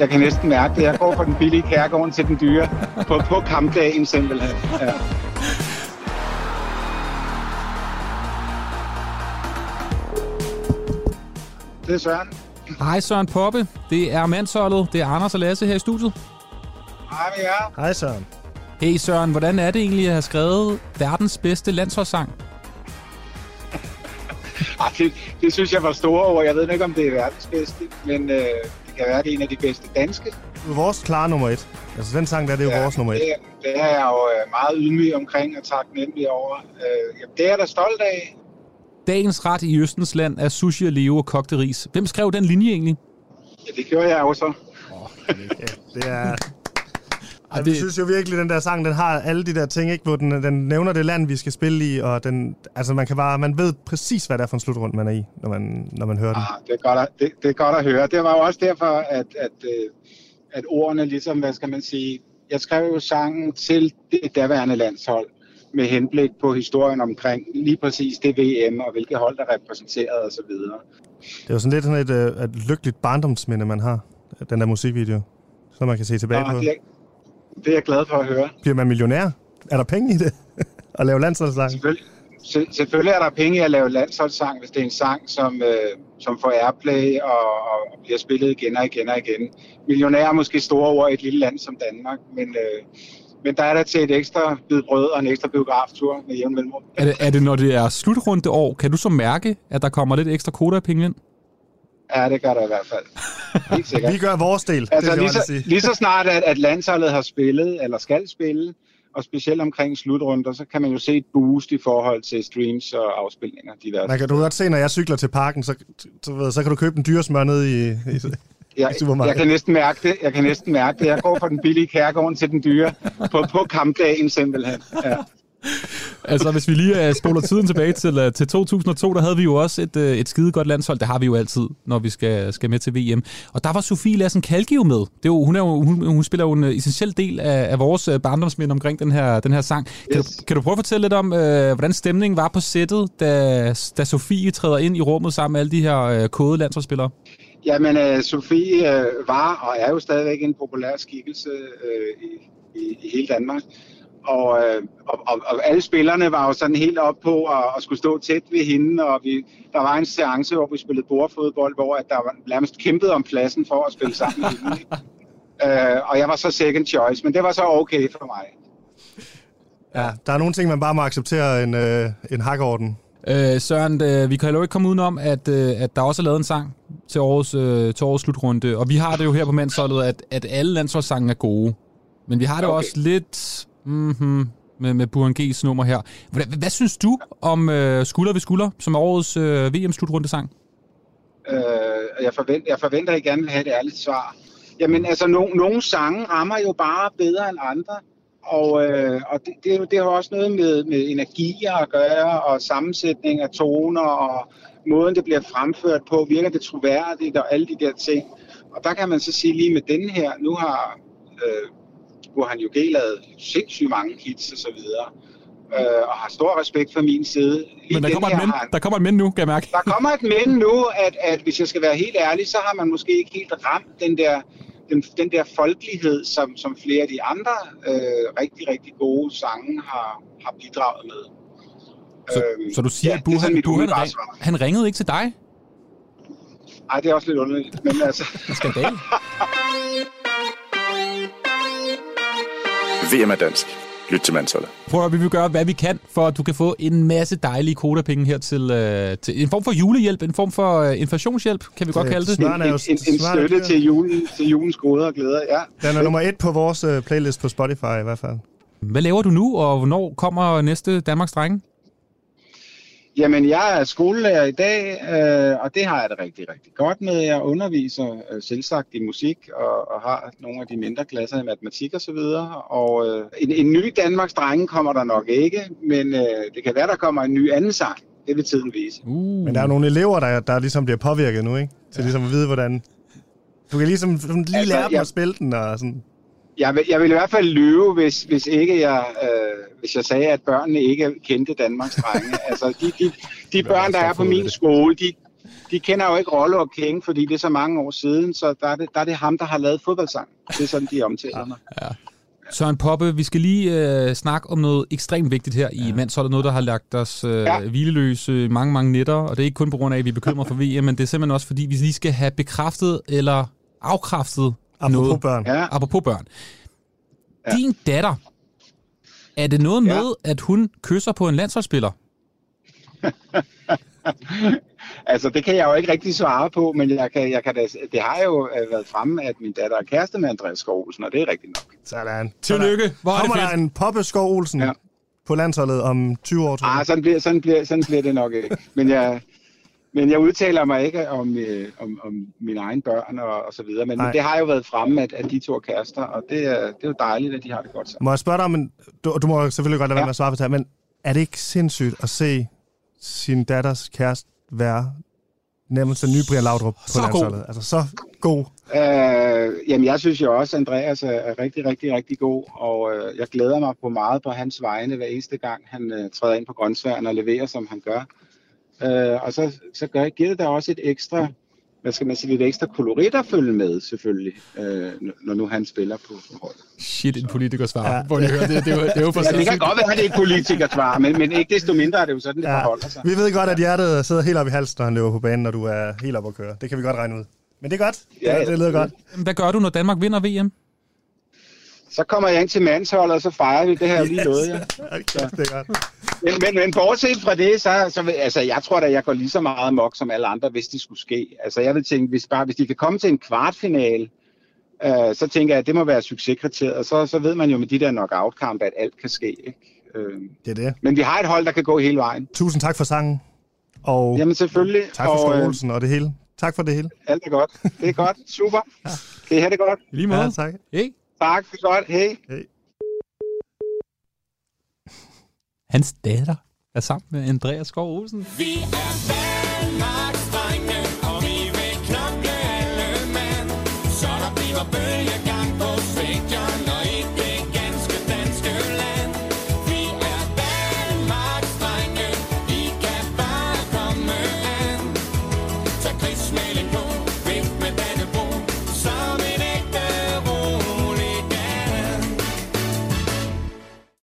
jeg kan næsten mærke det. Jeg går fra den billige kærgården til den dyre på, på kampdagen simpelthen. Ja. Det er Søren. Hej Søren Poppe, det er mandsholdet, det er Anders og Lasse her i studiet. Hej med jer. Hej Søren. Hey Søren, hvordan er det egentlig at have skrevet verdens bedste landsholdssang? Ej, det, det synes jeg var store ord. Jeg ved ikke, om det er verdens bedste, men øh, det kan være, det er en af de bedste danske. Du er vores klare nummer et. Altså den sang der, det er jo vores nummer et. Det, det er jeg jo øh, meget ydmyg omkring og taknemmelig over. Øh, jamen, det er jeg da stolt af. Dagens ret i Østens land er sushi og leve og kogte ris. Hvem skrev den linje egentlig? Ja, det gjorde jeg jo så. Ja, det er... Ja, vi synes jo virkelig, den der sang, den har alle de der ting, ikke? hvor den, den nævner det land, vi skal spille i, og den, altså man, kan bare, man ved præcis, hvad det er for en slutrund, man er i, når man, når man hører den. Ah, det, er godt at, det, det er godt at høre. Det var jo også derfor, at, at, øh, at ordene ligesom, hvad skal man sige, jeg skrev jo sangen til det daværende landshold med henblik på historien omkring lige præcis det VM og hvilke hold, der repræsenterede osv. Det er jo sådan lidt sådan et, øh, et lykkeligt barndomsminde, man har, den der musikvideo, så man kan se tilbage Nå, på. det, er, det er jeg glad for at høre. Bliver man millionær? Er der penge i det? at lave landsholdssang? Selvfølgelig, se- selvfølgelig er der penge i at lave landsholdssang, hvis det er en sang, som, øh, som får airplay og, og, og bliver spillet igen og igen og igen. Millionær er måske store ord i et lille land som Danmark, men, øh, men der er der til et ekstra bid brød og en ekstra biograftur med jævn mellemrum. Er det, er det, når det er slutrunde år, kan du så mærke, at der kommer lidt ekstra koda penge ind? Ja, det gør der i hvert fald. Helt sikkert. Vi gør vores del, Altså det lige så, sige. lige så snart, at, at landsholdet har spillet, eller skal spille, og specielt omkring slutrunder, så kan man jo se et boost i forhold til streams og afspilninger. Diverse. Man kan du godt se, når jeg cykler til parken, så, så, ved, så kan du købe en dyresmør ned i, i, jeg, i supermarkedet. jeg kan næsten mærke det. Jeg kan næsten mærke det. Jeg går fra den billige kærgården til den dyre på, på kampdagen simpelthen. Ja. Altså, hvis vi lige uh, spoler tiden tilbage til, uh, til 2002, der havde vi jo også et, uh, et skide godt landshold. Det har vi jo altid, når vi skal, skal med til VM. Og der var Sofie Lassen Kalke jo med. Det er jo, hun, er jo, hun, hun spiller jo en essentiel del af, af vores uh, barndomsmænd omkring den her, den her sang. Kan, Yes. du, kan du prøve at fortælle lidt om, uh, hvordan stemningen var på sættet, da, da Sofie træder ind i rummet sammen med alle de her uh, kode landsholdsspillere? Jamen, uh, Sofie uh, var og er jo stadigvæk en populær skikkelse uh, i, i, i hele Danmark. Og, øh, og, og, og alle spillerne var jo sådan helt op på at, at skulle stå tæt ved hende, og vi, der var en seance, hvor vi spillede bordfodbold, hvor at der var nærmest kæmpet om pladsen for at spille sammen med hende. Øh, og jeg var så second choice, men det var så okay for mig. Ja, der er nogle ting, man bare må acceptere en, øh, en hakorden. Øh, Søren, øh, vi kan jo ikke komme udenom, at, øh, at der også er lavet en sang til årets, øh, til årets slutrunde. Og vi har det jo her på mandsholdet, at, at alle landsholdssange er gode. Men vi har det. Okay. også lidt mm-hmm, med, med Buren G's nummer her. Hvad, hvad synes du om øh, Skulder ved Skulder, som er årets øh, VM-slutrunde-sang? Øh, jeg, forventer, jeg forventer, at I gerne vil have et ærligt svar. Jamen, altså, no, nogle sange rammer jo bare bedre end andre. Og, øh, og det, det, det har også noget med, med energier at gøre, og sammensætning af toner, og måden, det bliver fremført på, virker det troværdigt, og alle de der ting. Og der kan man så sige lige med den her, nu har øh, Burhan G lavet sindssygt mange hits og så videre, øh, og har stor respekt fra min side. Lige Men der kommer, et men, har han- der kommer et men nu, kan jeg mærke. der kommer et men nu, at, at hvis jeg skal være helt ærlig, så har man måske ikke helt ramt den der, den, den der folkelighed, som, som flere af de andre øh, rigtig, rigtig gode sange har, har bidraget med. Så, Øhm, så du siger, ja, at er sådan Burhan, Burhan svar. han ringede ikke til dig? Ej, det er også lidt underligt, men altså... Skandal. VM er dansk. Lyt til mandsholdet. Prøv at vi vil gøre, hvad vi kan, for at du kan få en masse dejlige kodapenge her til, øh, til en form for julehjælp, en form for øh, inflationshjælp, kan vi godt kalde det. En, en, en er støtte til, julen, til julens goder og glæder, ja. Den er nummer et på vores øh, playlist på Spotify i hvert fald. Hvad laver du nu, og hvornår kommer næste Danmarks Drenge? Jamen, jeg er skolelærer i dag, øh, og det har jeg det rigtig, rigtig godt med. Jeg underviser øh, selvsagt i musik, og, og har nogle af de mindre klasser i matematik og så videre. Og øh, en, en ny Danmarks drenge kommer der nok ikke, men øh, det kan være, der kommer en ny anden sang. Det vil tiden vise. Uh. Men der er nogle elever, der, der ligesom bliver påvirket nu, ikke? Til ligesom at vide, hvordan... Du kan ligesom lige Altså, lære dem jeg- at spille den, og sådan... Jeg vil, jeg vil i hvert fald lyve, hvis, hvis ikke jeg, øh, hvis jeg sagde, at børnene ikke kendte Danmarks drenge. altså, de, de, de børn, der er på min det. skole, de, de kender jo ikke Rollo og King, fordi det er så mange år siden, så der er det, der er det ham, der har lavet fodboldsang. Det er sådan, de omtaler mig. Ja. Søren Poppe, vi skal lige øh, snakke om noget ekstremt vigtigt her ja. i mandsholdet. Noget, der har lagt os øh, ja. hvileløse mange, mange nætter. Og det er ikke kun på grund af, at vi er bekymret for VM, men det er simpelthen også, fordi vi lige skal have bekræftet eller afkræftet apropos noget. børn. Ja. Apropos børn. Ja. Din datter, er det noget ja. med, at hun kysser på en landsholdsspiller? altså, det kan jeg jo ikke rigtig svare på, men jeg kan, jeg kan da, det har jo øh, været fremme, at min datter er kæreste med Andreas Skov Olsen, og det er rigtigt nok. Sådan. Tillykke. Hvor er Kommer det fedt. der en Poppe Skov Olsen ja. på landsholdet om 20 år, tror jeg? Ah, sådan bliver, sådan, bliver, sådan bliver det nok ikke. Men jeg, men jeg udtaler mig ikke om, øh, om, om mine egne børn og, og så videre. Men, men det har jo været fremme, at, at de to er kærester, og det er, det er jo dejligt, at de har det godt sammen. Må jeg spørge dig, men du, du må selvfølgelig godt lade ja. være med at svare på det her, men er det ikke sindssygt at se sin datters kæreste være nærmest en ny Brian Laudrup på så landsholdet. God. Altså så god. Øh, jamen jeg synes jo også, at Andreas er, er rigtig, rigtig, rigtig god, og øh, jeg glæder mig på meget på hans vegne hver eneste gang, han øh, træder ind på grøntsværen og leverer, som han gør. Øh, og så, så gør, giver det da også et ekstra hvad skal man sige, lidt ekstra kolorit at følge med, selvfølgelig, øh, når nu han spiller på holdet. Shit, en politikersvar. Ja. Hvor det, det, det, det, er jo for ja, det kan godt være, at det er et politikersvar, men, men ikke desto mindre er det jo sådan, det ja. forholder sig. Vi ved godt, at hjertet sidder helt op i halsen, når han løber på banen, når du er helt op at køre. Det kan vi godt regne ud. Men det er godt. Ja, det, det lyder godt. Hvad gør du, når Danmark vinder VM? Så kommer jeg ind til mandsholdet, og så fejrer vi det her yes. lige noget. Ja. okay, det er godt. Men, men, men bortset fra det, så, så altså, jeg tror da, jeg går lige så meget mok som alle andre, hvis det skulle ske. Altså, jeg vil tænke, hvis, bare, hvis de kan komme til en kvartfinale, øh, så tænker jeg, at det må være succeskriteriet. Og så, så ved man jo med de der knockout-kampe, at alt kan ske. Ikke? Øh, det er det. Men vi har et hold, der kan gå hele vejen. Tusind tak for sangen. Og Jamen selvfølgelig. Tak for og, og det hele. Tak for det hele. Alt er godt. Det er godt. Super. ja. Kan I have det godt? Lige måde. Ja, tak. Hey. Tak, det er godt. Hej. Hey. Hans datter er sammen med Andreas Skov Olsen. Vi er Danmarks